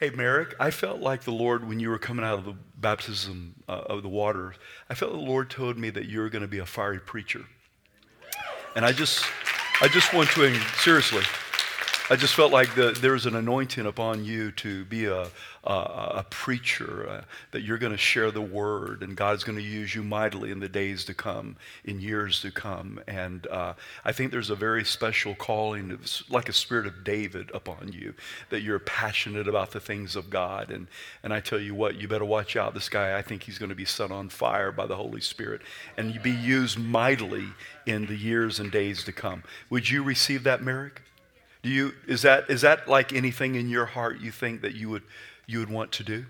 Hey, Merrick, I felt like the Lord, when you were coming out of the baptism uh, of the water, I felt the Lord told me that you were going to be a fiery preacher. And I just, I just want to, seriously, I just felt like the, there's an anointing upon you to be a, a, a preacher, uh, that you're going to share the word, and God's going to use you mightily in the days to come, in years to come. And uh, I think there's a very special calling, like a spirit of David, upon you, that you're passionate about the things of God. And, and I tell you what, you better watch out. This guy, I think he's going to be set on fire by the Holy Spirit and be used mightily in the years and days to come. Would you receive that, Merrick? Do you, is, that, is that like anything in your heart you think that you would, you would want to do?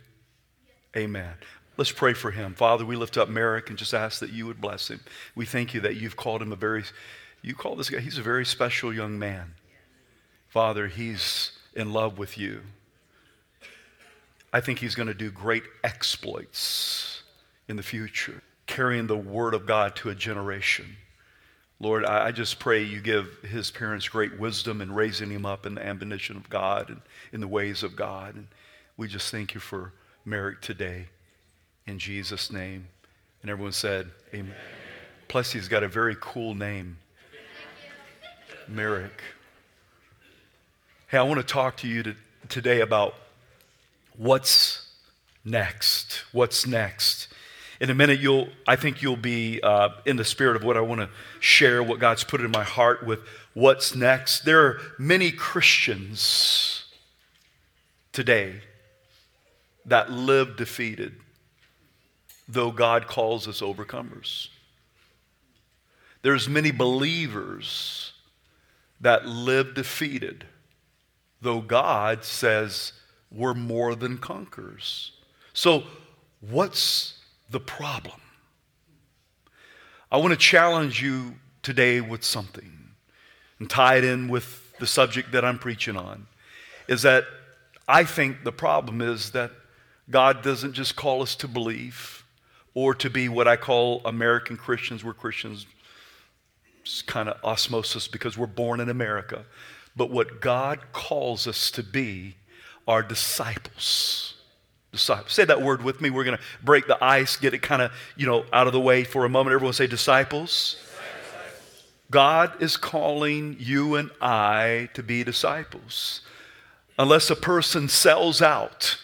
Amen. Let's pray for him. Father, we lift up Merrick and just ask that you would bless him. We thank you that you've called him a very, you call this guy, he's a very special young man. Father, he's in love with you. I think he's going to do great exploits in the future, carrying the word of God to a generation. Lord, I, just pray you give his parents great wisdom in raising him up in the admonition of God and in the ways of God. And we just thank you for Merrick today. In Jesus' name. And everyone said, Amen. Plus, he's got a very cool name Merrick. Hey, I want to talk to you to, today about what's next. What's next? In a minute you'll i think you'll be uh, in the spirit of what i want to share what god's put in my heart with what's next. There are many christians today that live defeated though god calls us overcomers. There's many believers that live defeated though god says we're more than conquerors. So what's the problem. I want to challenge you today with something and tie it in with the subject that I'm preaching on. Is that I think the problem is that God doesn't just call us to believe or to be what I call American Christians. We're Christians, it's kind of osmosis because we're born in America. But what God calls us to be are disciples disciples. Say that word with me. We're going to break the ice, get it kind of, you know, out of the way for a moment. Everyone say disciples. God is calling you and I to be disciples. Unless a person sells out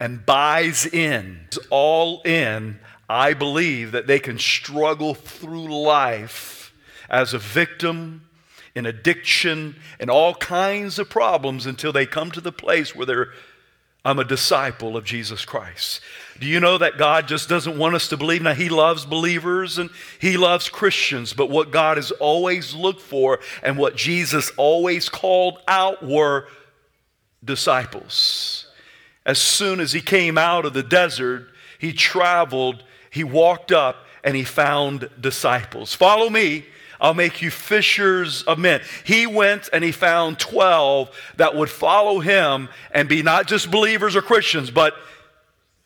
and buys in, all in, I believe that they can struggle through life as a victim in addiction and all kinds of problems until they come to the place where they're I'm a disciple of Jesus Christ. Do you know that God just doesn't want us to believe? Now, He loves believers and He loves Christians, but what God has always looked for and what Jesus always called out were disciples. As soon as He came out of the desert, He traveled, He walked up, and He found disciples. Follow me I'll make you fishers of men. He went and he found 12 that would follow him and be not just believers or Christians, but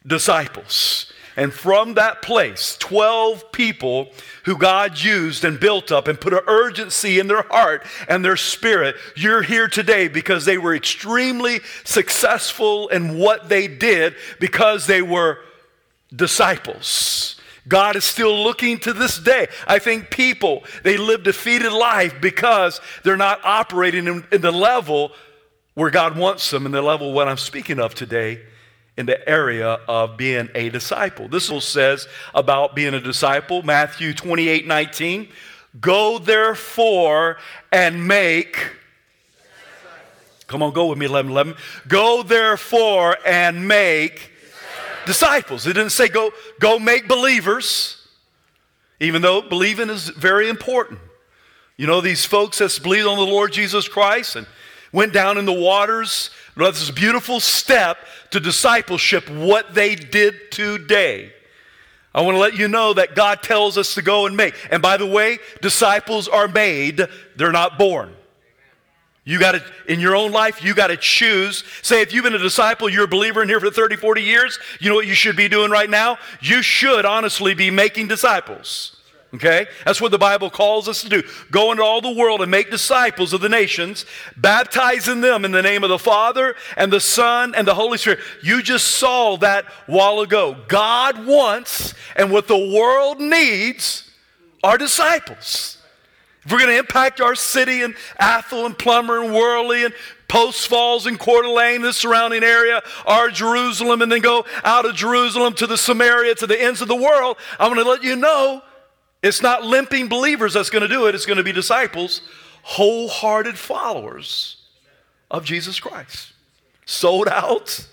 disciples. And from that place, 12 people who God used and built up and put an urgency in their heart and their spirit. You're here today because they were extremely successful in what they did because they were disciples. God is still looking to this day. I think people, they live defeated life because they're not operating in, in the level where God wants them, in the level what I'm speaking of today, in the area of being a disciple. This says about being a disciple, Matthew 28 19. Go therefore and make. Come on, go with me, 11 11. Go therefore and make disciples. It didn't say go, go make believers, even though believing is very important. You know, these folks that believed on the Lord Jesus Christ and went down in the waters. That's this beautiful step to discipleship, what they did today. I want to let you know that God tells us to go and make. And by the way, disciples are made, they're not born. You got to, in your own life, you got to choose. Say, if you've been a disciple, you're a believer in here for 30, 40 years, you know what you should be doing right now? You should honestly be making disciples. Okay? That's what the Bible calls us to do. Go into all the world and make disciples of the nations, baptizing them in the name of the Father and the Son and the Holy Spirit. You just saw that while ago. God wants, and what the world needs, are disciples. If we're going to impact our city and Athol and Plummer and Worley and Post Falls and Coeur d'Alene, the surrounding area, our Jerusalem, and then go out of Jerusalem to the Samaria, to the ends of the world, I'm going to let you know it's not limping believers that's going to do it, it's going to be disciples, wholehearted followers of Jesus Christ. Sold out,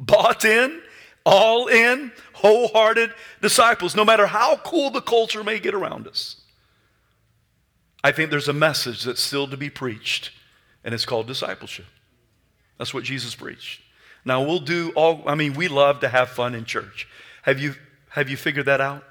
bought in, all in, wholehearted disciples, no matter how cool the culture may get around us. I think there's a message that's still to be preached, and it's called discipleship. That's what Jesus preached. Now we'll do all, I mean, we love to have fun in church. Have you, have you figured that out?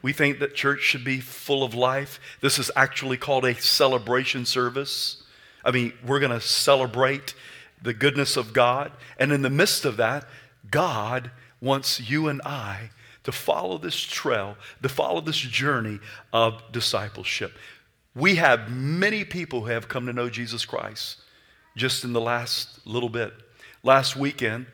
We think that church should be full of life. This is actually called a celebration service. I mean, we're going to celebrate the goodness of God. And in the midst of that, God wants you and I to follow this trail, to follow this journey of discipleship. We have many people who have come to know Jesus Christ just in the last little bit. Last weekend,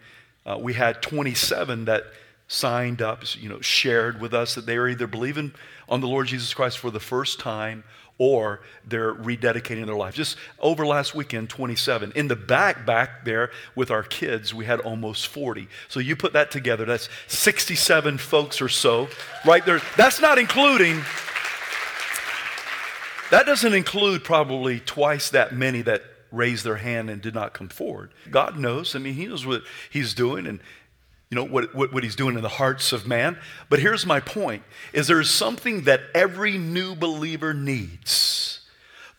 uh, we had 27 that signed up, you know, shared with us that they are either believing on the Lord Jesus Christ for the first time or they're rededicating their life. Just over last weekend, 27. In the back, back there with our kids, we had almost 40. So you put that together, that's 67 folks or so right there. That's not including, that doesn't include probably twice that many that raised their hand and did not come forward. God knows. I mean, He knows what He's doing, and you know what, what, what, he's doing in the hearts of man but here's my point is there's something that every new believer needs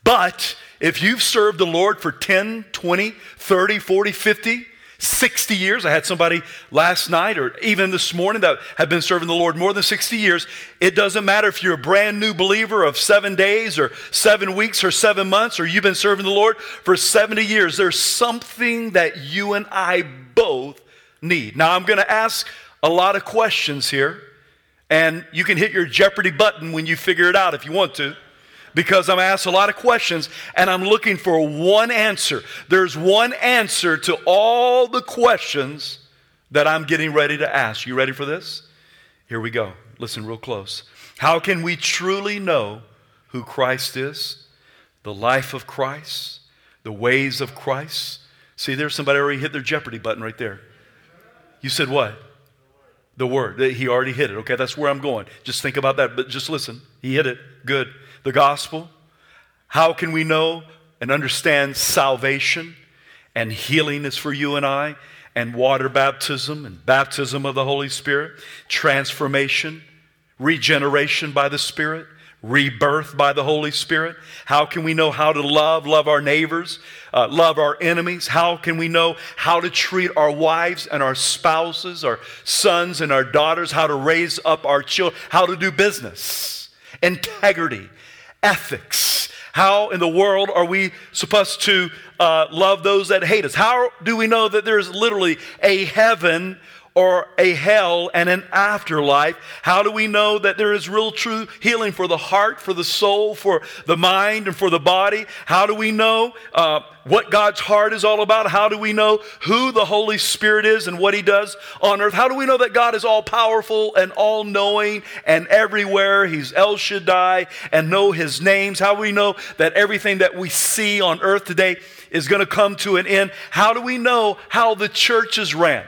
but if you've served the lord for 10 20 30 40 50 60 years. I had somebody last night or even this morning that had been serving the lord more than 60 years. It doesn't matter if you're a brand new believer of seven days or seven weeks or seven months or you've been serving the lord for 70 years. There's something that you and i both need. Now, I'm going to ask a lot of questions here, and you can hit your Jeopardy button when you figure it out if you want to, because I'm asked a lot of questions, and I'm looking for one answer. There's one answer to all the questions that I'm getting ready to ask. You ready for this? Here we go. Listen real close. How can we truly know who Christ is, the life of Christ, the ways of Christ? See, there's somebody already hit their Jeopardy button right there. You said what? The word. He already hit it. Okay, that's where I'm going. Just think about that, but just listen. He hit it. Good. The gospel. How can we know and understand salvation and healing is for you and I, and water baptism and baptism of the Holy Spirit, transformation, regeneration by the Spirit, rebirth by the Holy Spirit? How can we know how to love, love our neighbors, uh, love our enemies? How can we know how to treat our wives and our spouses, our sons and our daughters, how to raise up our children, how to do business, integrity, ethics? How in the world are we supposed to uh, love those that hate us? How do we know that there's literally a heaven or a hell and an afterlife? How do we know that there is real true healing for the heart, for the soul, for the mind, and for the body? How do we know uh, what God's heart is all about? How do we know who the Holy Spirit is and what He does on earth? How do we know that God is all powerful and all knowing and everywhere? He's El Shaddai and know His names. How do we know that everything that we see on earth today is going to come to an end? How do we know how the church is ran?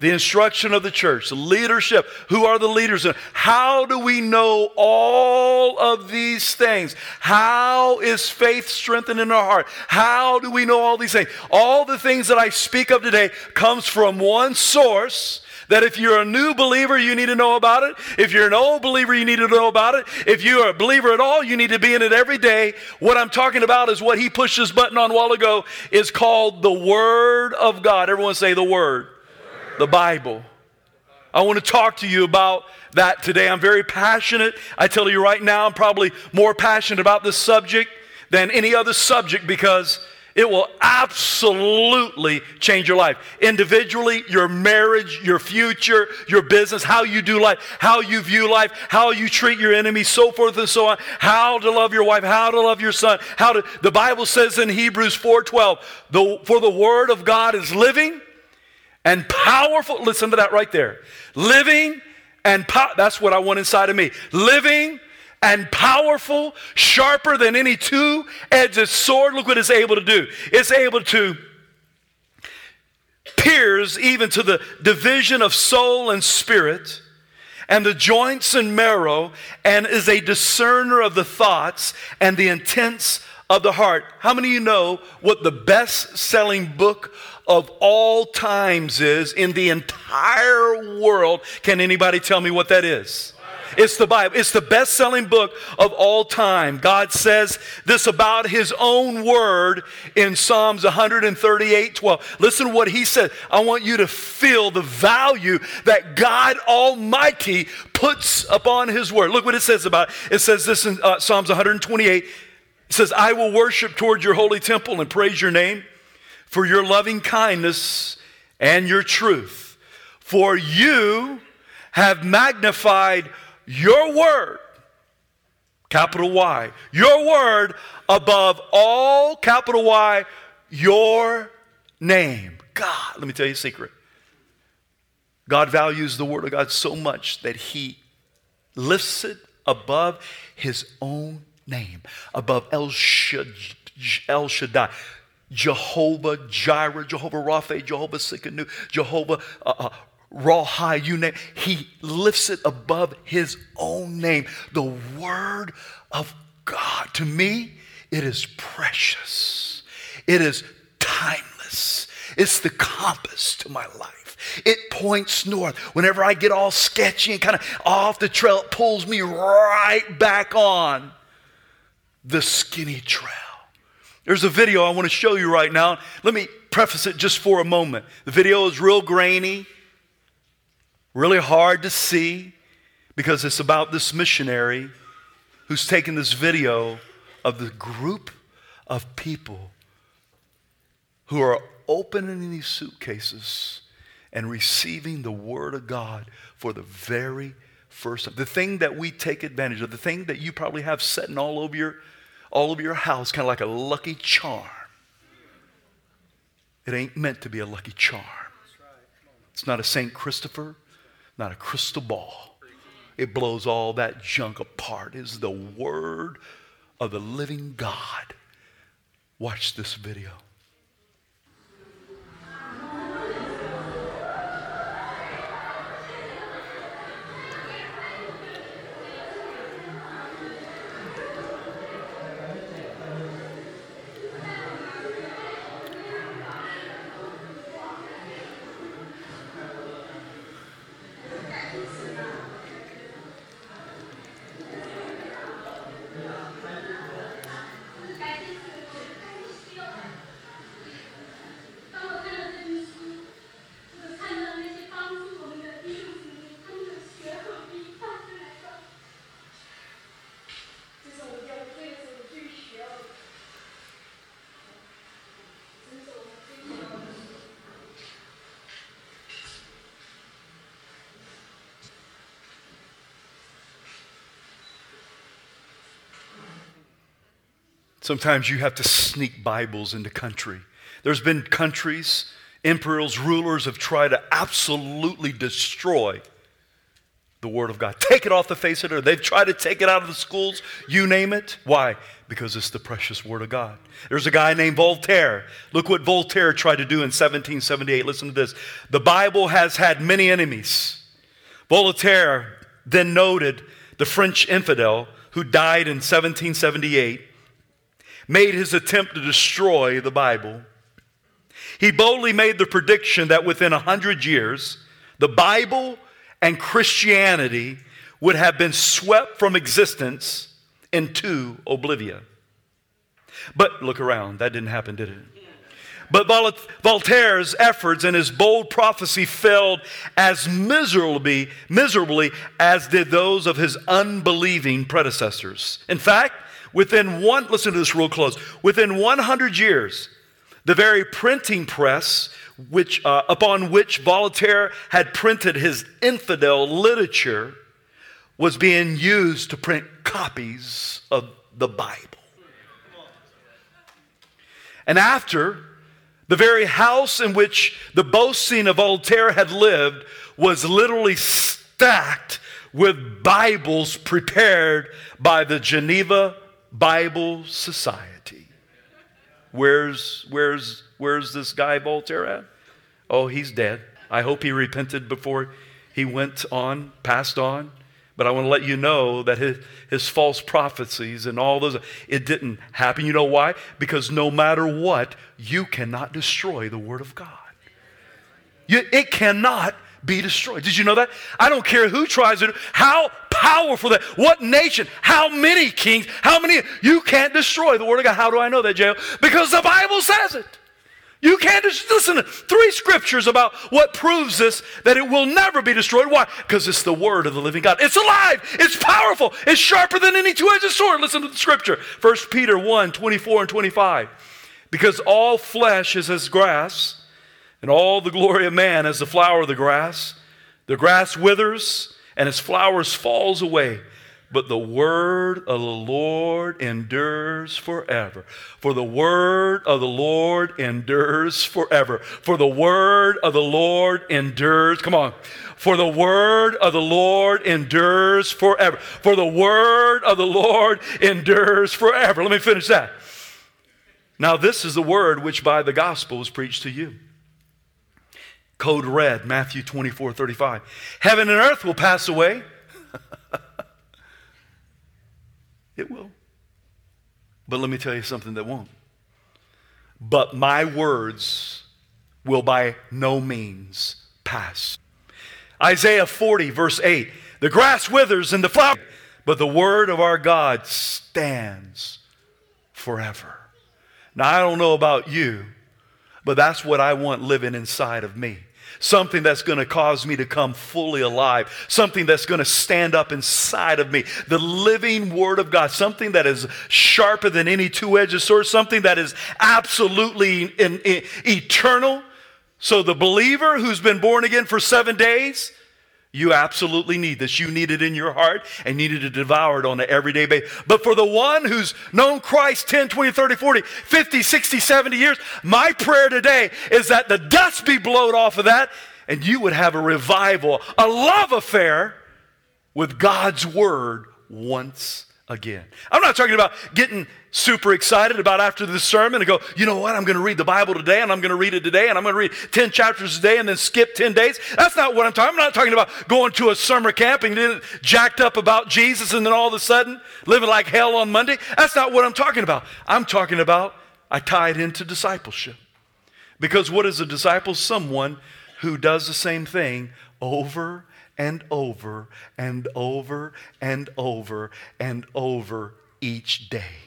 The instruction of the church, the leadership. Who are the leaders? How do we know all of these things? How is faith strengthened in our heart? How do we know all these things? All the things that I speak of today comes from one source that if you're a new believer, you need to know about it. If you're an old believer, you need to know about it. If you're a believer at all, you need to be in it every day. What I'm talking about is what he pushed his button on a while ago is called the Word of God. Everyone say the Word the Bible. I want to talk to you about that today. I'm very passionate. I tell you right now, I'm probably more passionate about this subject than any other subject because It will absolutely change your life. Individually, your marriage, your future, your business, how you do life, how you view life, how you treat your enemies, so forth and so on. How to love your wife, how to love your son, how to the Bible says in Hebrews 4:12, the, for the word of God is living and powerful. Listen to that right there. Living and power. That's what I want inside of me. Living and powerful, sharper than any two edged sword. Look what it's able to do. It's able to pierce even to the division of soul and spirit and the joints and marrow, and is a discerner of the thoughts and the intents of the heart. How many of you know what the best selling book of all times is in the entire world? Can anybody tell me what that is? It's the Bible. It's the best selling book of all time. God says this about his own word in Psalms 138 12. Listen to what he said. I want you to feel the value that God Almighty puts upon his word. Look what it says about it. It says this in uh, Psalms 128. It says, I will worship toward your holy temple and praise your name for your loving kindness and your truth. For you have magnified your word, capital Y, your word above all, capital Y, your name. God, let me tell you a secret. God values the word of God so much that he lifts it above his own name, above El, Shaddai, El Shaddai. Jehovah Jireh, Jehovah Rapha, Jehovah Tsidkenu, Jehovah uh, uh, Raw you name. He lifts it above his own name. The word of God. To me, it is precious. It is timeless. It's the compass to my life. It points north. Whenever I get all sketchy and kind of off the trail, it pulls me right back on the skinny trail. There's a video I want to show you right now. Let me preface it just for a moment. The video is real grainy really hard to see because it's about this missionary who's taken this video of the group of people who are opening these suitcases and receiving the Word of God for the very first time. The thing that we take advantage of, the thing that you probably have sitting all over your, all over your house, kind of like a lucky charm. It ain't meant to be a lucky charm. It's not a St. Christopher not a crystal ball. It blows all that junk apart. Is the word of the living God. Watch this video. Sometimes you have to sneak Bibles into country. There's been countries, emperors, rulers have tried to absolutely destroy the Word of God. Take it off the face of the earth. They've tried to take it out of the schools, you name it. Why? Because it's the precious Word of God. There's a guy named Voltaire. Look what Voltaire tried to do in 1778. Listen to this. The Bible has had many enemies. Voltaire then noted the French infidel who died in 1778 made his attempt to destroy the Bible. He boldly made the prediction that within a hundred years, the Bible and Christianity would have been swept from existence into oblivion. But look around, that didn't happen, did it? But Voltaire's efforts and his bold prophecy failed as miserably, miserably as did those of his unbelieving predecessors. In fact, Within one, listen to this real close. Within 100 years, the very printing press which, uh, upon which Voltaire had printed his infidel literature was being used to print copies of the Bible. And after the very house in which the boasting of Voltaire had lived was literally stacked with Bibles prepared by the Geneva Bible Society. Where's, where's, where's this guy Voltaire at? Oh, he's dead. I hope he repented before he went on, passed on. But I want to let you know that his, his false prophecies and all those, it didn't happen. You know why? Because no matter what, you cannot destroy the Word of God. You, it cannot be destroyed. Did you know that? I don't care who tries it, how powerful that, what nation, how many kings, how many, you can't destroy the Word of God. How do I know that, Jael? Because the Bible says it. You can't just listen to three scriptures about what proves this that it will never be destroyed. Why? Because it's the word of the living God. It's alive, it's powerful, it's sharper than any two edged sword. Listen to the scripture 1 Peter 1 24 and 25. Because all flesh is as grass, and all the glory of man as the flower of the grass. The grass withers, and its flowers falls away but the word of the Lord endures forever. For the word of the Lord endures forever. For the word of the Lord endures, come on. For the word of the Lord endures forever. For the word of the Lord endures forever. Let me finish that. Now, this is the word which by the gospel was preached to you. Code red, Matthew 24 35. Heaven and earth will pass away. It will. But let me tell you something that won't. But my words will by no means pass. Isaiah 40, verse 8 The grass withers and the flower, but the word of our God stands forever. Now, I don't know about you, but that's what I want living inside of me something that's going to cause me to come fully alive, something that's going to stand up inside of me. The living Word of God, something that is sharper than any two edged sword, something that is absolutely in, in, eternal. So, the believer who's been born again for seven days, you absolutely need this. You need it in your heart and need to devour it on an everyday basis. But for the one who's known Christ 10, 20, 30, 40, 50, 60, 70 years, my prayer today is that the dust be blown off of that and you would have a revival, a love affair with God's word once again. I'm not talking about getting super excited about after the sermon and go, you know what, I'm going to read the Bible today and I'm going to read it today and I'm going to read 10 chapters a day and then skip 10 days. That's not what I'm talking I'm not talking about going to a summer camp and getting jacked up about Jesus and then all of a sudden living like hell on Monday. That's not what I'm talking about. I'm talking about I tie it into discipleship. Because what is a disciple? Someone who does the same thing over and over and over and over and over each day.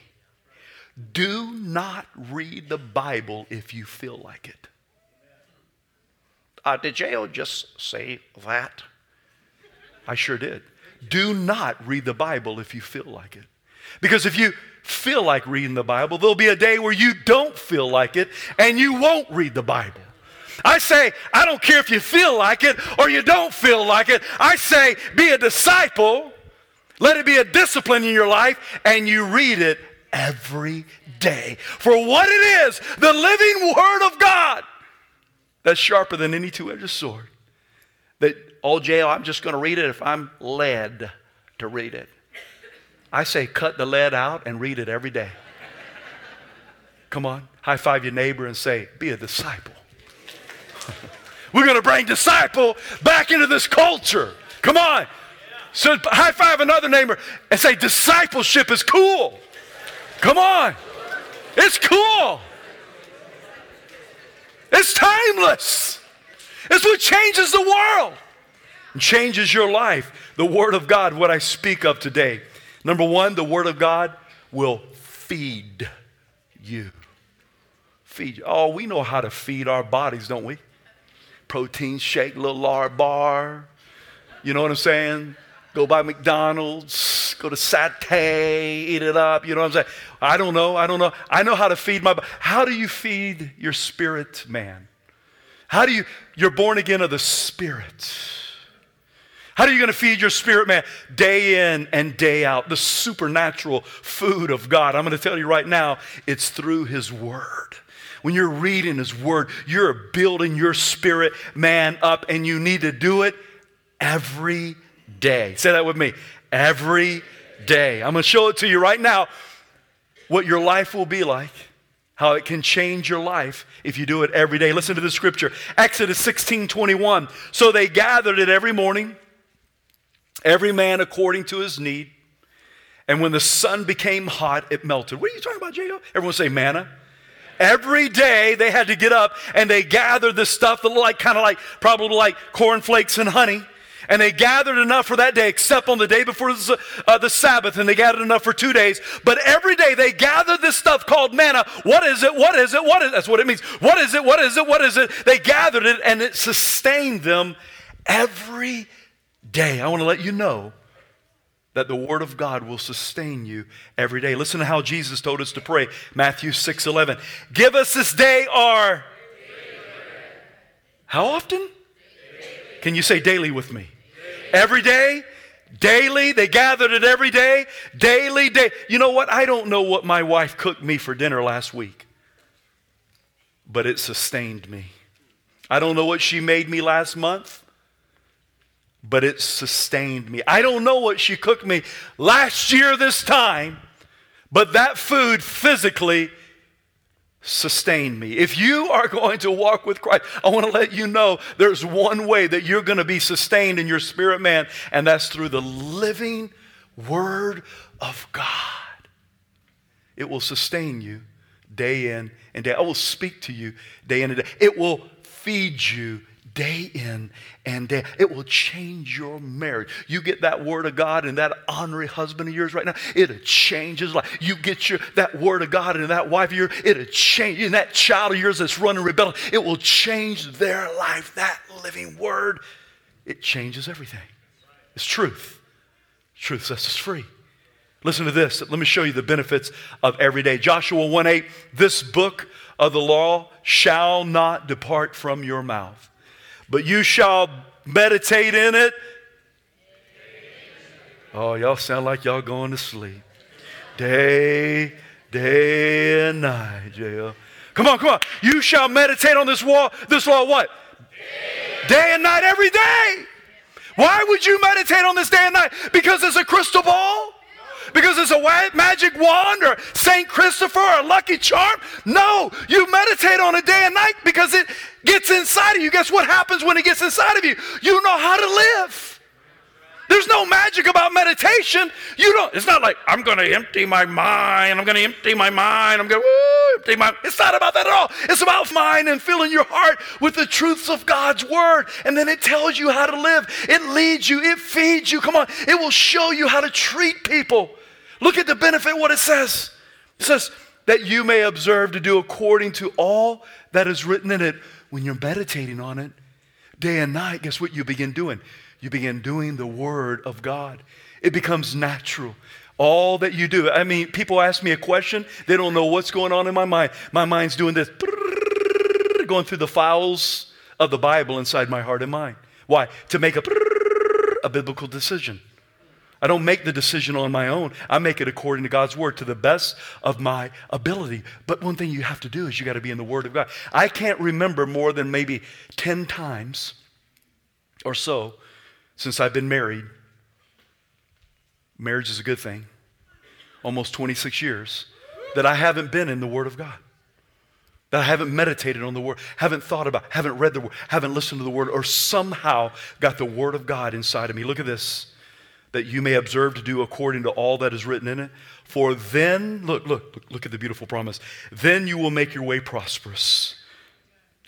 Do not read the Bible if you feel like it. Uh, did J.O. just say that? I sure did. Do not read the Bible if you feel like it. Because if you feel like reading the Bible, there'll be a day where you don't feel like it and you won't read the Bible. I say, I don't care if you feel like it or you don't feel like it. I say, be a disciple. Let it be a discipline in your life, and you read it every day. For what it is, the living Word of God that's sharper than any two edged sword. That, oh, jail, I'm just going to read it if I'm led to read it. I say, cut the lead out and read it every day. Come on, high five your neighbor and say, be a disciple. We're going to bring disciple back into this culture. Come on. So high five another neighbor and say, discipleship is cool. Come on. It's cool. It's timeless. It's what changes the world and changes your life. The Word of God, what I speak of today. Number one, the Word of God will feed you. Feed you. Oh, we know how to feed our bodies, don't we? protein shake, little lard bar. You know what I'm saying? Go by McDonald's, go to satay, eat it up. You know what I'm saying? I don't know. I don't know. I know how to feed my. How do you feed your spirit, man? How do you? You're born again of the Spirit. How are you going to feed your spirit, man? Day in and day out, the supernatural food of God. I'm going to tell you right now, it's through His Word. When you're reading His Word, you're building your spirit man up, and you need to do it every day. Say that with me. Every day. I'm going to show it to you right now what your life will be like, how it can change your life if you do it every day. Listen to the scripture Exodus 16 21. So they gathered it every morning, every man according to his need. And when the sun became hot, it melted. What are you talking about, J.O.? Everyone say manna. Every day they had to get up and they gathered this stuff that looked like kind of like probably like cornflakes and honey and they gathered enough for that day, except on the day before the, uh, the Sabbath, and they gathered enough for two days. But every day they gathered this stuff called manna. What is it? What is it? What is it? That's what it means. What is it? What is it? What is it? They gathered it, and it sustained them every day. I want to let you know that the word of God will sustain you every day. Listen to how Jesus told us to pray. Matthew 6 11. Give us this day our. How often? Can you say daily with me? Every day, daily. They gathered it every day, daily, day. You know what? I don't know what my wife cooked me for dinner last week, but it sustained me. I don't know what she made me last month, but it sustained me. I don't know what she cooked me last year this time, but that food physically sustain me. If you are going to walk with Christ, I want to let you know there's one way that you're going to be sustained in your spirit man, and that's through the living Word of God. It will sustain you day in and day. I will speak to you day in and day. It will feed you day in and day. It will change your marriage. You get that word of God and that honorary husband of yours right now, it'll change his life. You get your that word of God and that wife of yours, it'll change. And that child of yours that's running rebellion, it will change their life. That living word, it changes everything. It's truth. Truth sets us free. Listen to this. Let me show you the benefits of every day. Joshua 1 8, this book of the law shall not depart from your mouth but you shall meditate in it. Oh, y'all sound like y'all going to sleep. Day, day and night, JL. Come on, come on. You shall meditate on this law, this law what? Day and night every day. Why would you meditate on this day and night? Because it's a crystal ball? Because it's a magic wand or St. Christopher or a lucky charm? No, you meditate on it day and night because it gets inside of you. Guess what happens when it gets inside of you? You know how to live. There's no magic about meditation. You don't, it's not like I'm to empty my mind. I'm to empty my mind. I'm going to empty my It's not about that at all. It's about mind and filling your heart with the truths of God's word. And then it tells you how to live. It leads you. It feeds you. Come on. It will show you how to treat people. Look at the benefit, what it says. It says, that you may observe to do according to all that is written in it. When you're meditating on it day and night, guess what you begin doing? You begin doing the Word of God. It becomes natural. All that you do. I mean, people ask me a question, they don't know what's going on in my mind. My mind's doing this, going through the files of the Bible inside my heart and mind. Why? To make a, a biblical decision. I don't make the decision on my own. I make it according to God's word to the best of my ability. But one thing you have to do is you got to be in the word of God. I can't remember more than maybe 10 times or so since I've been married. Marriage is a good thing. Almost 26 years that I haven't been in the word of God. That I haven't meditated on the word, haven't thought about, haven't read the word, haven't listened to the word, or somehow got the word of God inside of me. Look at this that you may observe to do according to all that is written in it. For then, look, look, look, look at the beautiful promise. Then you will make your way prosperous,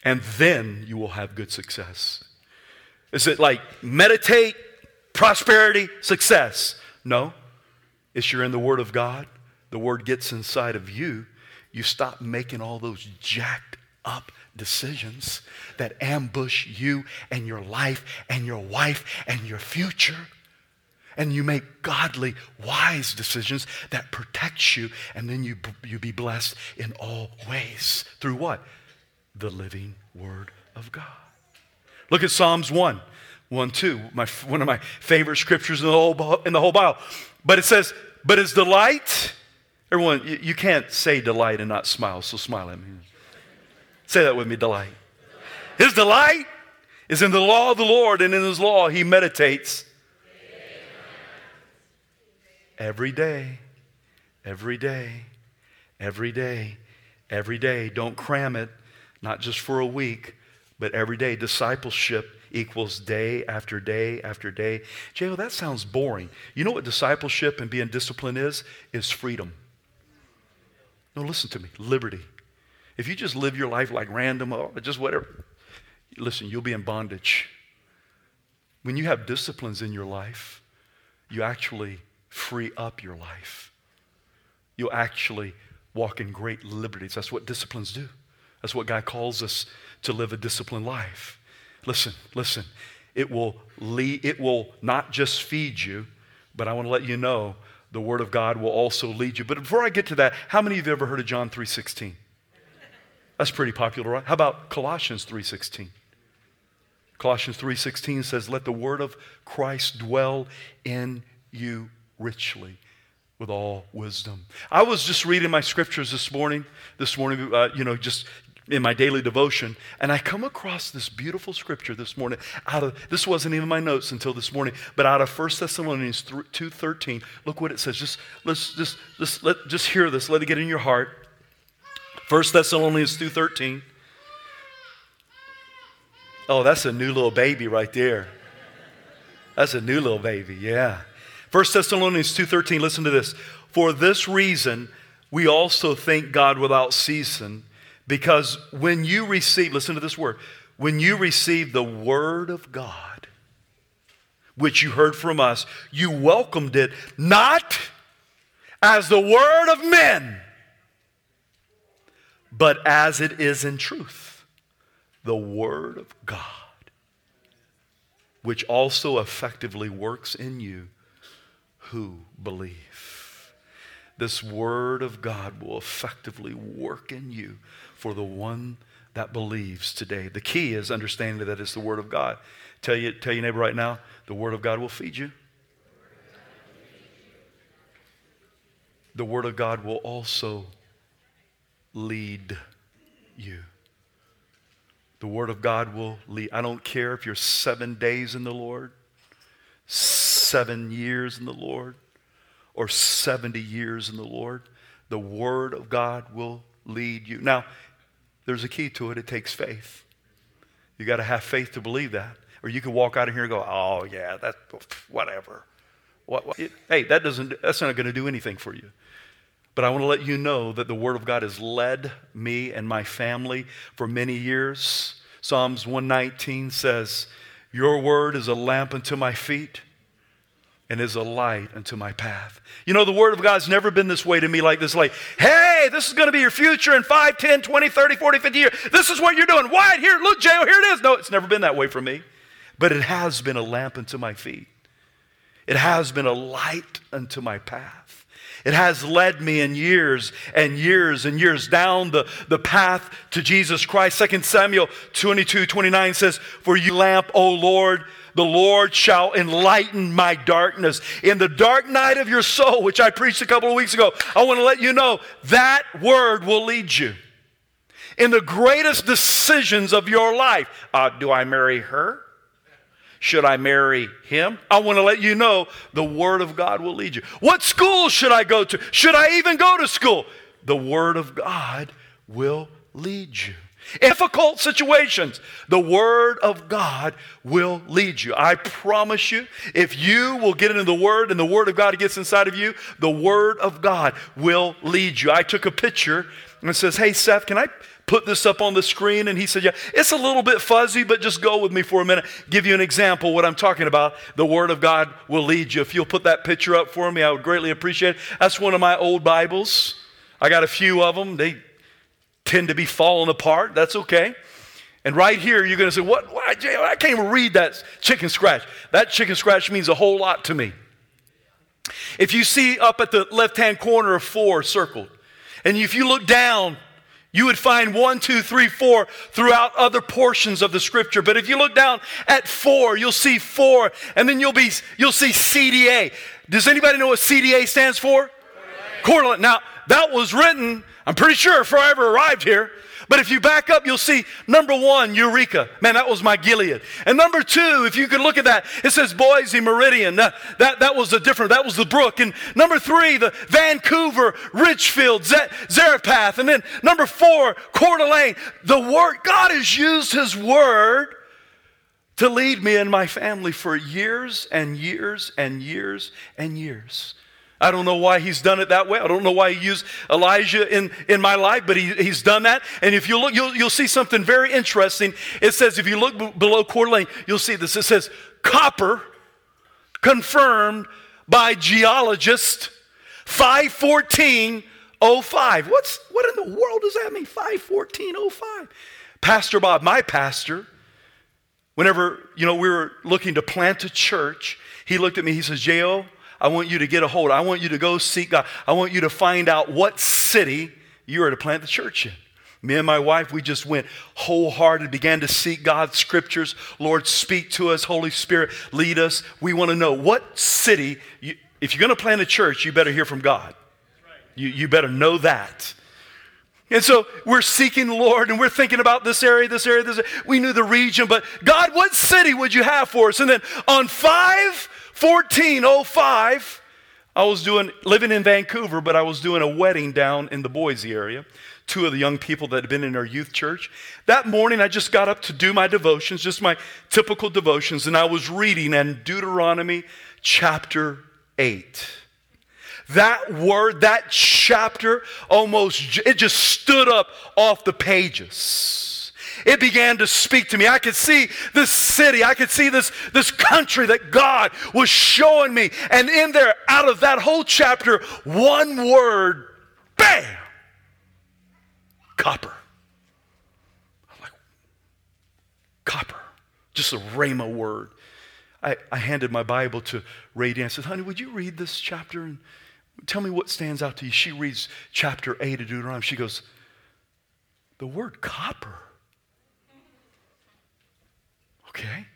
and then you will have good success. Is it like meditate, prosperity, success? No. It's you're in the Word of God, the Word gets inside of you. You stop making all those jacked up decisions that ambush you and your life and your wife and your future and you make godly, wise decisions that protects you, and then you, you be blessed in all ways. Through what? The living Word of God. Look at Psalms 1, 1, 2, my, one of my favorite scriptures in the, whole, in the whole Bible. But it says, But his delight, everyone, you, you can't say delight and not smile, so smile at me. Say that with me, delight. His delight is in the law of the Lord, and in his law he meditates every day, every day, every day, every day. Don't cram it, not just for a week, but every day. Discipleship equals day after day after day. J.O., that sounds boring. You know what discipleship and being disciplined is? Is freedom. No, listen to me liberty. If you just live your life like random, or just whatever, listen, you'll be in bondage. When you have disciplines in your life, you actually free up your life. You'll actually walk in great liberties. That's what disciplines do. That's what God calls us to live a disciplined life. Listen, listen. It will lead, it will not just feed you, but I want to let you know the word of God will also lead you. But before I get to that, how many of you have ever heard of John 3:16? That's pretty popular, right? How about Colossians 3:16? Colossians 3:16 says, "Let the word of Christ dwell in you richly with all wisdom. I was just reading my scriptures this morning, this morning, uh, you know, just in my daily devotion, and I come across this beautiful scripture this morning. Out of this wasn't even my notes until this morning, but out of 1 Thessalonians 2:13, look what it says. Just let's just just let just hear this. Let it get in your heart. 1 Thessalonians 2:13. Oh, that's a new little baby right there. That's a new little baby, yeah. 1 Thessalonians 2:13, listen to this. For this reason, we also thank God without ceasing, because when you receive, listen to this word, when you receive the word of God, which you heard from us, you welcomed it not as the word of men, but as it is in truth, the word of God, which also effectively works in you who believe. This word of God will effectively work in you for the one that believes today. The key is understanding that it's the word of God. Tell you, tell your neighbor right now, the word of God will feed you. The word of God will also lead you. The word of God will lead. I don't care if you're seven days in the Lord seven years in the Lord or 70 years in the Lord, the Word of God will lead you. Now, there's a key to it it takes faith. You got to have faith to believe that. Or you can walk out of here and go, oh, yeah, that's whatever. What, what? It, hey, that doesn't, that's not going to do anything for you. But I want to let you know that the Word of God has led me and my family for many years. Psalms 119 says, Your Word is a lamp unto my feet and is a light unto my path. You know, the Word of God's never been this way to me like this, like, hey, this is going to be your future in 5, 10, 20, 30, 40, 50 years. This is what you're doing. Why? Here, look, J.O., here it is. No, it's never been that way for me. But it has been a lamp unto my feet, it has been a light unto my path. It has led me in years and years and years down the, the path to Jesus Christ. 2 Samuel 22, 29 says, For you lamp, O Lord, the Lord shall enlighten my darkness. In the dark night of your soul, which I preached a couple of weeks ago, I want to let you know that word will lead you. In the greatest decisions of your life, uh, do I marry her? Should I marry him? I want to let you know the Word of God will lead you. What school should I go to? Should I even go to school? The Word of God will lead you. In difficult situations, the Word of God will lead you. I promise you, if you will get into the Word and the Word of God gets inside of you, the Word of God will lead you. I took a picture and it says, Hey, Seth, can I put this up on the screen? And he said, Yeah, it's a little bit fuzzy, but just go with me for a minute. Give you an example what I'm talking about. The Word of God will lead you. If you'll put that picture up for me, I would greatly appreciate it. That's one of my old Bibles. I got a few of them. They tend to be falling apart. That's okay. And right here, you're going to say, What? Why, I can't even read that chicken scratch. That chicken scratch means a whole lot to me. If you see up at the left hand corner of four circled, and if you look down, you would find one, two, three, four throughout other portions of the scripture. But if you look down at four, you'll see four, and then you'll be you'll see CDA. Does anybody know what CDA stands for? Coeur. Now that was written, I'm pretty sure, before I ever arrived here. But if you back up, you'll see number one, Eureka. Man, that was my Gilead. And number two, if you could look at that, it says Boise Meridian. That, that, that was a different, that was the brook. And number three, the Vancouver, Richfield, Zarephath. And then number four, Coeur d'Alene. The word, God has used his word to lead me and my family for years and years and years and years. I don't know why he's done it that way. I don't know why he used Elijah in, in my life, but he, he's done that. And if you look, you'll, you'll see something very interesting. It says, if you look b- below Coeur d'Alene, you'll see this. It says, copper confirmed by geologist 51405. What's, what in the world does that mean? 51405. Pastor Bob, my pastor, whenever, you know, we were looking to plant a church, he looked at me, he says, J.O., I want you to get a hold. I want you to go seek God. I want you to find out what city you are to plant the church in. Me and my wife, we just went wholehearted, began to seek God's scriptures. Lord, speak to us. Holy Spirit, lead us. We want to know what city, you, if you're going to plant a church, you better hear from God. You, you better know that. And so we're seeking the Lord and we're thinking about this area, this area, this area. We knew the region, but God, what city would you have for us? And then on five 1405, I was doing, living in Vancouver, but I was doing a wedding down in the Boise area. Two of the young people that had been in our youth church. That morning, I just got up to do my devotions, just my typical devotions, and I was reading in Deuteronomy chapter 8 that word, that chapter, almost, it just stood up off the pages it began to speak to me. I could see this city, I could see this, this country that God was showing me. And in there, out of that whole chapter, one word, bam, copper. I'm like, copper, just a rhema word. I, I handed my Bible to Radiant. I said, honey, would you read this chapter and tell me what stands out to you? She reads chapter 8 of Deuteronomy. She goes, the word copper. Okay,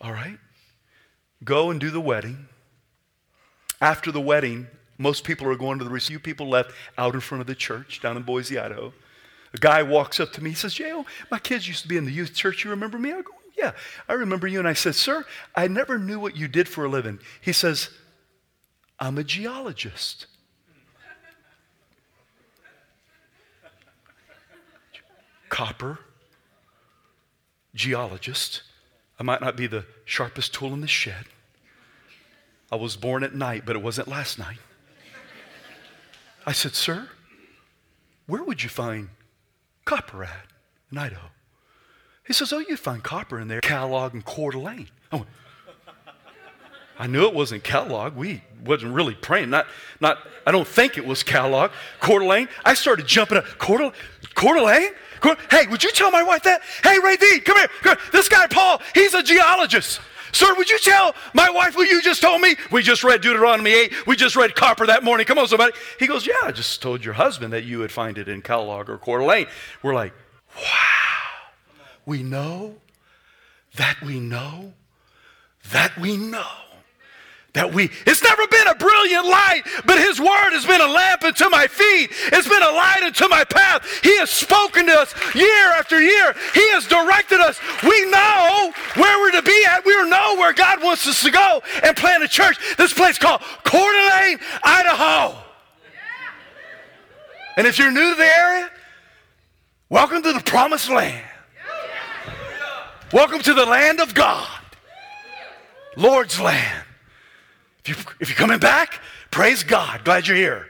all right. Go and do the wedding. After the wedding, most people are going to the few people left out in front of the church down in Boise, Idaho. A guy walks up to me. He says, J.O., my kids used to be in the youth church. You remember me? I go, Yeah, I remember you. And I said, Sir, I never knew what you did for a living. He says, I'm a geologist. Copper, geologist. I might not be the sharpest tool in the shed. I was born at night, but it wasn't last night. I said, Sir, where would you find copper at in Idaho? He says, Oh, you'd find copper in there, Kellogg and Coeur d'Alene. I, I knew it wasn't Kellogg. We wasn't really praying. Not, not, I don't think it was Kellogg. Coeur d'Alene. I started jumping up. Coeur d'Alene? Hey, would you tell my wife that? Hey, Ray D, come here. Come here. This guy, Paul, he's a geologist. Sir, would you tell my wife what you just told me? We just read Deuteronomy 8. We just read Copper that morning. Come on, somebody. He goes, Yeah, I just told your husband that you would find it in Kellogg or Coeur d'Alene. We're like, Wow. We know that we know that we know that we it's never been a brilliant light but his word has been a lamp unto my feet. It's been a light unto my path. He has spoken to us year after year. He has directed us. We know where we're to be at. We know where god wants us to go and plant a church. This place called Coeur d'Alene idaho. And if you're new to the area welcome to the promised land. Welcome to the land of god. Lord's land if, you, if you're coming back, praise God. Glad you're here.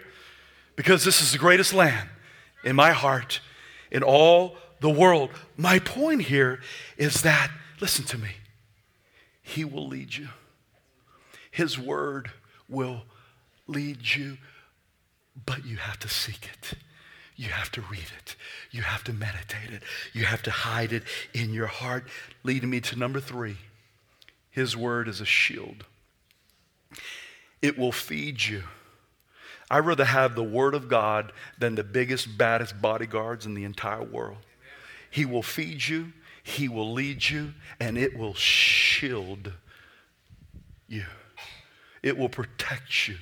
Because this is the greatest land in my heart, in all the world. My point here is that, listen to me, He will lead you. His word will lead you, but you have to seek it. You have to read it. You have to meditate it. You have to hide it in your heart. Leading me to number three His word is a shield. It will feed you. I'd rather have the Word of God than the biggest, baddest bodyguards in the entire world. He will feed you, He will lead you, and it will shield you. It will protect you.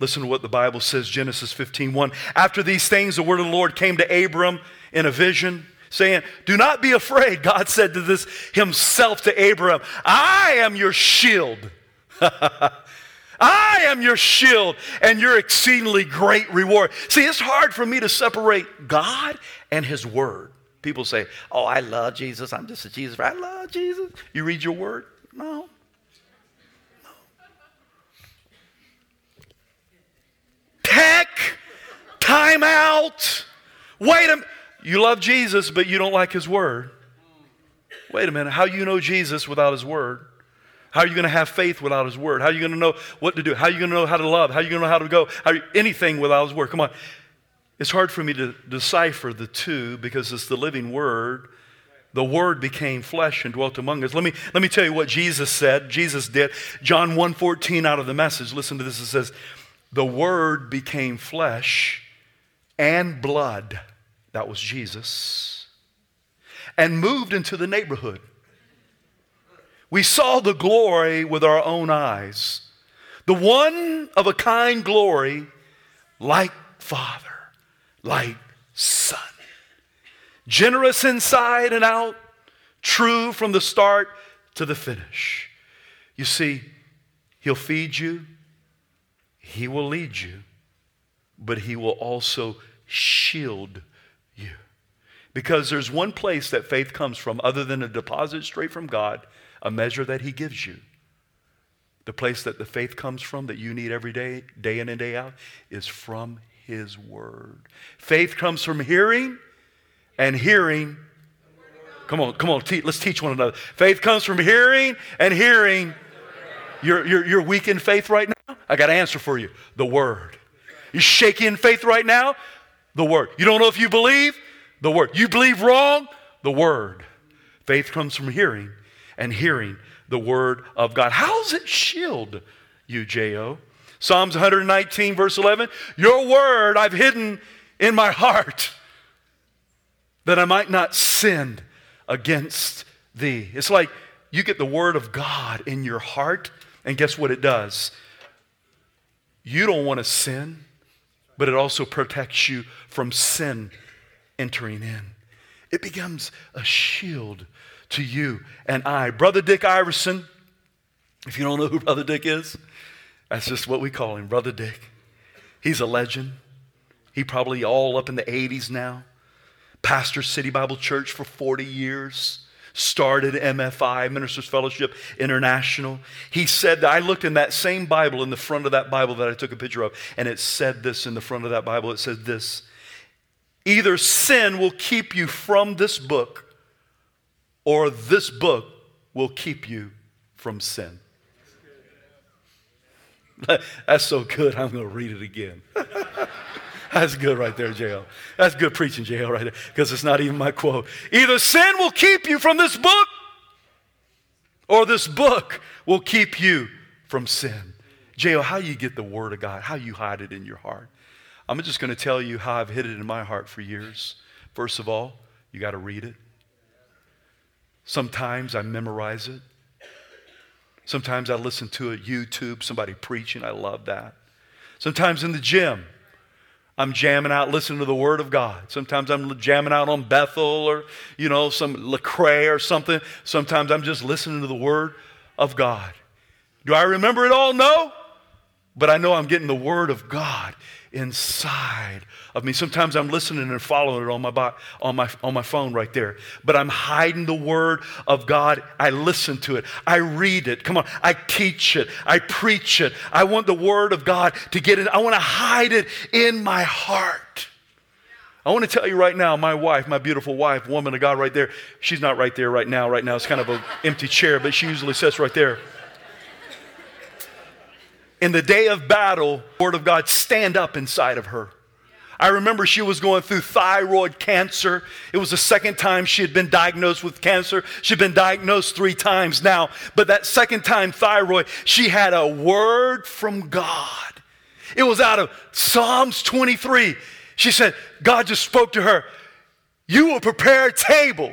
Listen to what the Bible says, Genesis 15 1. After these things, the word of the Lord came to Abram in a vision, saying, Do not be afraid. God said to this himself to Abram, I am your shield. I am your shield and your exceedingly great reward. See, it's hard for me to separate God and His Word. People say, Oh, I love Jesus. I'm just a Jesus. I love Jesus. You read your Word? No. No. Tech, time out. Wait a minute. You love Jesus, but you don't like His Word. Wait a minute. How you know Jesus without His Word? How are you going to have faith without His Word? How are you going to know what to do? How are you going to know how to love? How are you going to know how to go? How you, anything without His Word? Come on. It's hard for me to decipher the two because it's the living Word. The Word became flesh and dwelt among us. Let me, let me tell you what Jesus said. Jesus did. John 1.14 out of the message. Listen to this. It says, The Word became flesh and blood. That was Jesus. And moved into the neighborhood. We saw the glory with our own eyes. The one of a kind glory, like Father, like Son. Generous inside and out, true from the start to the finish. You see, He'll feed you, He will lead you, but He will also shield you. Because there's one place that faith comes from other than a deposit straight from God a measure that He gives you. The place that the faith comes from that you need every day, day in and day out, is from His Word. Faith comes from hearing, and hearing. Come on, come on, te- let's teach one another. Faith comes from hearing, and hearing. You're, you're, you're weak in faith right now? I got an answer for you the Word. You're shaky in faith right now? The Word. You don't know if you believe? The Word. You believe wrong? The Word. Faith comes from hearing, and hearing the word of God. How's it shield you, J.O.? Psalms 119, verse 11 Your word I've hidden in my heart that I might not sin against thee. It's like you get the word of God in your heart, and guess what it does? You don't want to sin, but it also protects you from sin entering in. It becomes a shield to you and I. Brother Dick Iverson, if you don't know who Brother Dick is, that's just what we call him, Brother Dick. He's a legend. He probably all up in the 80s now. Pastor City Bible Church for 40 years. Started MFI, Ministers Fellowship International. He said I looked in that same Bible in the front of that Bible that I took a picture of, and it said this in the front of that Bible. It said this Either sin will keep you from this book, or this book will keep you from sin. That's so good, I'm going to read it again. That's good right there, JL. That's good preaching, J.O., right there, because it's not even my quote. Either sin will keep you from this book, or this book will keep you from sin. J.O., how you get the Word of God, how you hide it in your heart. I'm just going to tell you how I've hid it in my heart for years. First of all, you got to read it. Sometimes I memorize it. Sometimes I listen to a YouTube, somebody preaching. I love that. Sometimes in the gym, I'm jamming out, listening to the Word of God. Sometimes I'm jamming out on Bethel or, you know, some Lecrae or something. Sometimes I'm just listening to the Word of God. Do I remember it all? No. But I know I'm getting the Word of God inside of me. Sometimes I'm listening and following it on my, on, my, on my phone right there, but I'm hiding the Word of God. I listen to it, I read it. Come on, I teach it, I preach it. I want the Word of God to get in. I want to hide it in my heart. I want to tell you right now, my wife, my beautiful wife, woman of God right there, she's not right there right now. Right now, it's kind of an empty chair, but she usually sits right there in the day of battle, Word of God stand up inside of her. I remember she was going through thyroid cancer. It was the second time she had been diagnosed with cancer. She'd been diagnosed three times now, but that second time thyroid, she had a word from God. It was out of Psalms 23. She said, God just spoke to her. You will prepare a table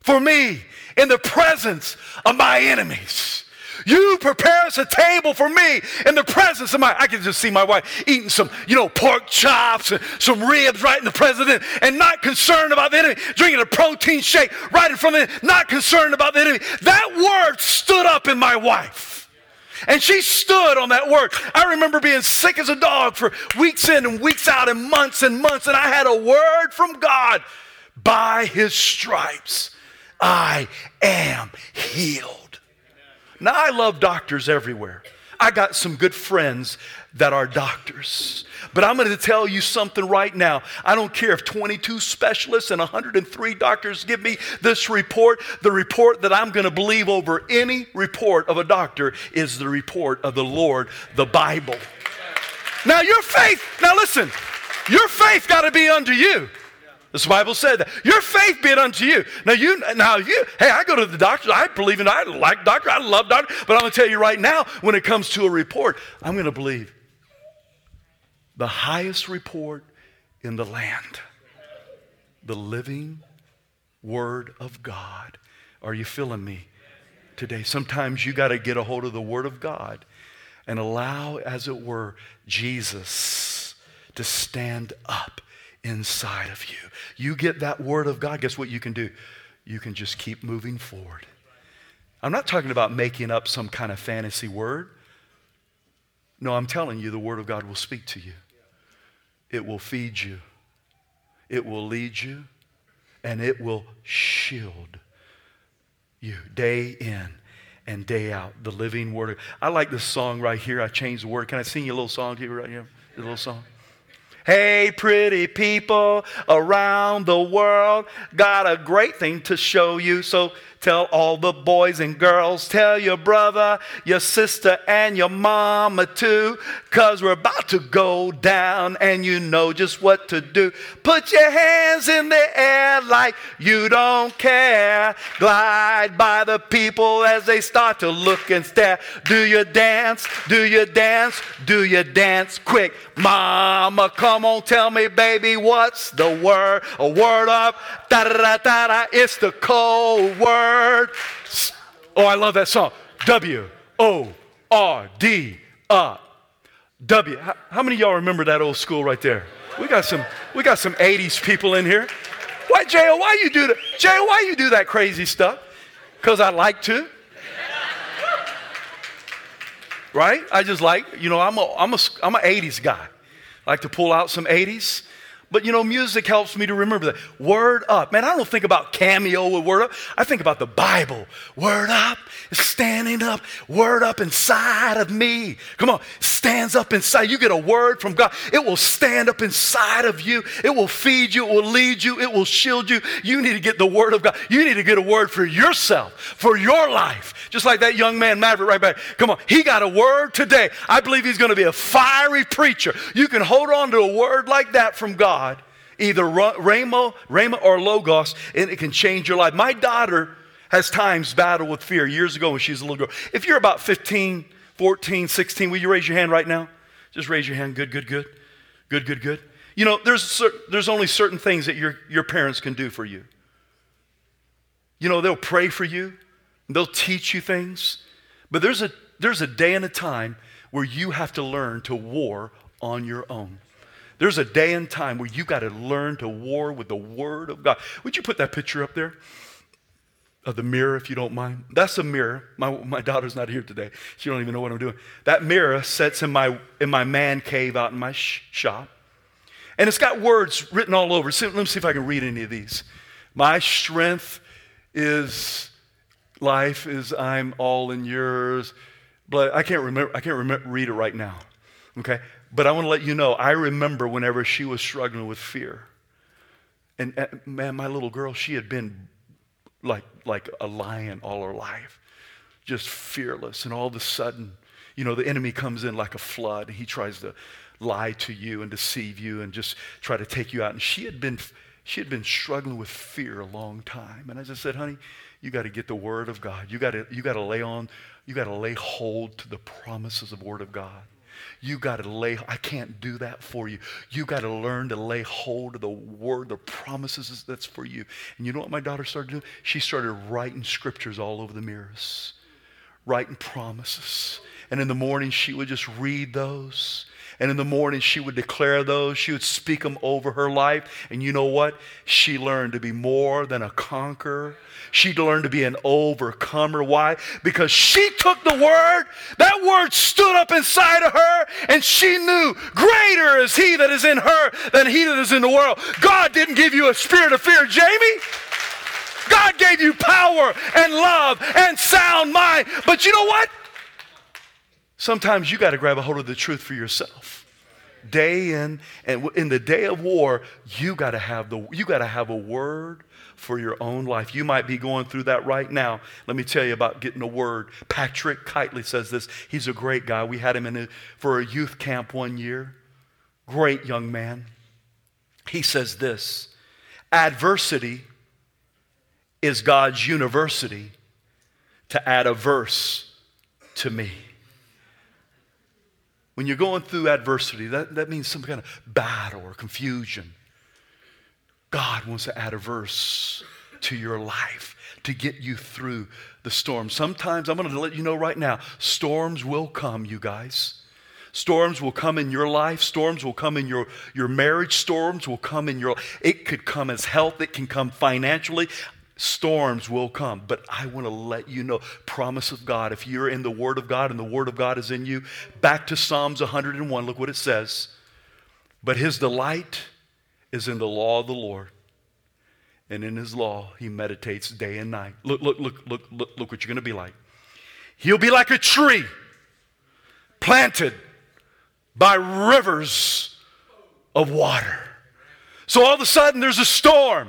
for me in the presence of my enemies. You prepare us a table for me in the presence of my. I can just see my wife eating some, you know, pork chops and some ribs right in the presence, and not concerned about the enemy, drinking a protein shake right in front of it, not concerned about the enemy. That word stood up in my wife. And she stood on that word. I remember being sick as a dog for weeks in and weeks out and months and months, and I had a word from God by his stripes. I am healed. Now, I love doctors everywhere. I got some good friends that are doctors. But I'm going to tell you something right now. I don't care if 22 specialists and 103 doctors give me this report. The report that I'm going to believe over any report of a doctor is the report of the Lord, the Bible. Now, your faith, now listen, your faith got to be unto you. The Bible said that. Your faith be it unto you. Now you now you hey, I go to the doctor. I believe in I like doctor. I love doctor. But I'm gonna tell you right now, when it comes to a report, I'm gonna believe the highest report in the land. The living word of God. Are you feeling me today? Sometimes you got to get a hold of the word of God and allow, as it were, Jesus to stand up inside of you. You get that word of God, guess what you can do? You can just keep moving forward. I'm not talking about making up some kind of fantasy word. No, I'm telling you, the word of God will speak to you. It will feed you. It will lead you. And it will shield you day in and day out. The living word. I like this song right here. I changed the word. Can I sing you a little song here right here? A little song. Hey, pretty people around the world, got a great thing to show you. So Tell all the boys and girls, tell your brother, your sister, and your mama too, because we're about to go down and you know just what to do. Put your hands in the air like you don't care. Glide by the people as they start to look and stare. Do you dance? Do you dance? Do you dance quick? Mama, come on, tell me, baby, what's the word? A word up, da da da da da. It's the cold word. Oh, I love that song. W O R D uh, W. How, how many y'all remember that old school right there? We got some. We got some '80s people in here. Why, J.O., why you do that? J.O., why you do that crazy stuff? Because I like to. Right? I just like, you know, I'm a, I'm a, I'm an 80s guy. I like to pull out some 80s. But you know, music helps me to remember that. Word up. Man, I don't think about Cameo with word up. I think about the Bible. Word up is standing up. Word up inside of me. Come on, stands up inside. You get a word from God. It will stand up inside of you. It will feed you. It will lead you. It will shield you. You need to get the word of God. You need to get a word for yourself, for your life. Just like that young man, Maverick, right back. Come on, he got a word today. I believe he's going to be a fiery preacher. You can hold on to a word like that from God God, either Rhema, Rhema or Logos, and it can change your life. My daughter has times battled with fear years ago when she was a little girl. If you're about 15, 14, 16, will you raise your hand right now? Just raise your hand. Good, good, good. Good, good, good. You know, there's, there's only certain things that your, your parents can do for you. You know, they'll pray for you, they'll teach you things, but there's a, there's a day and a time where you have to learn to war on your own. There's a day and time where you got to learn to war with the Word of God. Would you put that picture up there? Of the mirror, if you don't mind. That's a mirror. My, my daughter's not here today. She don't even know what I'm doing. That mirror sits in my, in my man cave out in my sh- shop. And it's got words written all over. let me see if I can read any of these. My strength is life is I'm all in yours. But I can't remember, I can't remember, read it right now. Okay? But I want to let you know, I remember whenever she was struggling with fear. And, and man, my little girl, she had been like, like a lion all her life, just fearless. And all of a sudden, you know, the enemy comes in like a flood. And he tries to lie to you and deceive you and just try to take you out. And she had been, she had been struggling with fear a long time. And as I said, honey, you got to get the word of God. You got to, you got to lay on, you got to lay hold to the promises of word of God. You got to lay, I can't do that for you. You got to learn to lay hold of the word, the promises that's for you. And you know what my daughter started doing? She started writing scriptures all over the mirrors, writing promises. And in the morning, she would just read those. And in the morning, she would declare those. She would speak them over her life. And you know what? She learned to be more than a conqueror. She learned to be an overcomer. Why? Because she took the word, that word stood up inside of her, and she knew greater is he that is in her than he that is in the world. God didn't give you a spirit of fear, Jamie. God gave you power and love and sound mind. But you know what? Sometimes you got to grab a hold of the truth for yourself. Day in and in the day of war, you got to have the you got to have a word for your own life. You might be going through that right now. Let me tell you about getting a word. Patrick Kitely says this. He's a great guy. We had him in a, for a youth camp one year. Great young man. He says this Adversity is God's university to add a verse to me. When you're going through adversity, that, that means some kind of battle or confusion. God wants to add a verse to your life to get you through the storm. Sometimes, I'm going to let you know right now, storms will come, you guys. Storms will come in your life. Storms will come in your, your marriage. Storms will come in your, it could come as health. It can come financially. Storms will come. But I want to let you know, promise of God, if you're in the Word of God and the Word of God is in you, back to Psalms 101, look what it says. But his delight is in the law of the Lord. And in his law, he meditates day and night. Look, look, look, look, look, look what you're going to be like. He'll be like a tree planted by rivers of water. So all of a sudden, there's a storm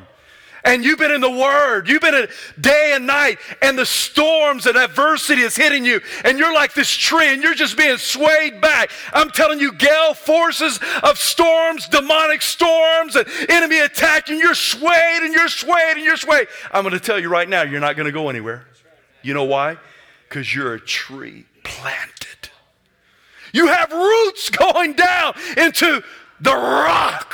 and you've been in the Word, you've been in day and night, and the storms and adversity is hitting you, and you're like this tree, and you're just being swayed back. I'm telling you, gale forces of storms, demonic storms, and enemy attack, and You're swayed, and you're swayed, and you're swayed. I'm going to tell you right now, you're not going to go anywhere. You know why? Because you're a tree planted. You have roots going down into the rock.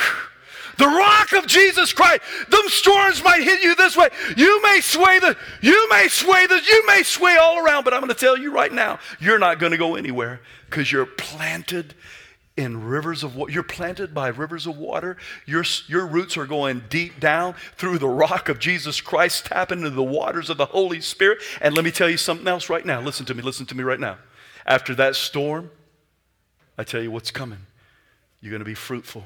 The rock of Jesus Christ. Them storms might hit you this way. You may sway the, you may sway the, you may sway all around, but I'm going to tell you right now, you're not going to go anywhere because you're planted in rivers of water. You're planted by rivers of water. Your, your roots are going deep down through the rock of Jesus Christ, tapping into the waters of the Holy Spirit. And let me tell you something else right now. Listen to me, listen to me right now. After that storm, I tell you what's coming. You're going to be fruitful.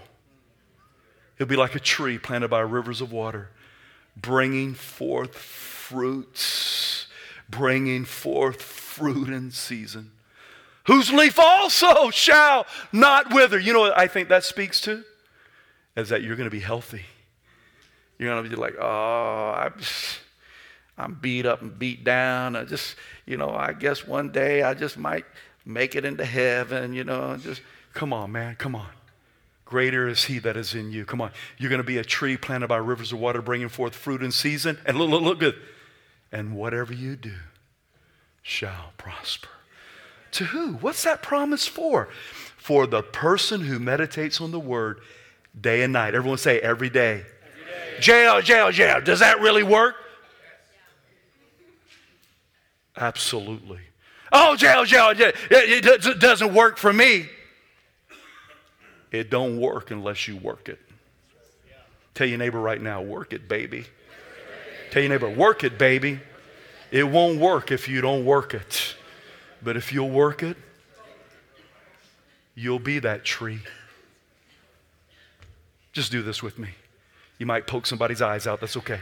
It'll be like a tree planted by rivers of water, bringing forth fruits, bringing forth fruit in season. Whose leaf also shall not wither. You know what I think that speaks to? Is that you're going to be healthy. You're going to be like, oh, I'm, I'm beat up and beat down. I just, you know, I guess one day I just might make it into heaven, you know, just come on, man, come on. Greater is he that is in you. Come on. You're going to be a tree planted by rivers of water, bringing forth fruit in season. And look, look, look good. And whatever you do shall prosper. To who? What's that promise for? For the person who meditates on the word day and night. Everyone say every day. Every day. Jail, jail, jail. Does that really work? Absolutely. Oh, jail, jail, jail. It doesn't work for me. It don't work unless you work it. Tell your neighbor right now, work it, baby. Tell your neighbor, work it, baby. It won't work if you don't work it. But if you'll work it, you'll be that tree. Just do this with me. You might poke somebody's eyes out, that's okay.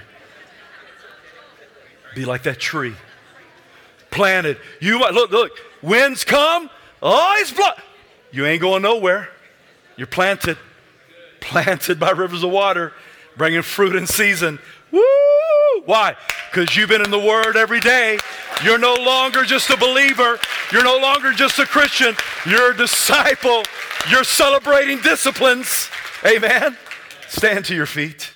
Be like that tree. Planted. You might look, look, winds come. Oh, it's. You ain't going nowhere. You're planted, planted by rivers of water, bringing fruit in season. Woo! Why? Because you've been in the Word every day. You're no longer just a believer. You're no longer just a Christian. You're a disciple. You're celebrating disciplines. Amen. Stand to your feet.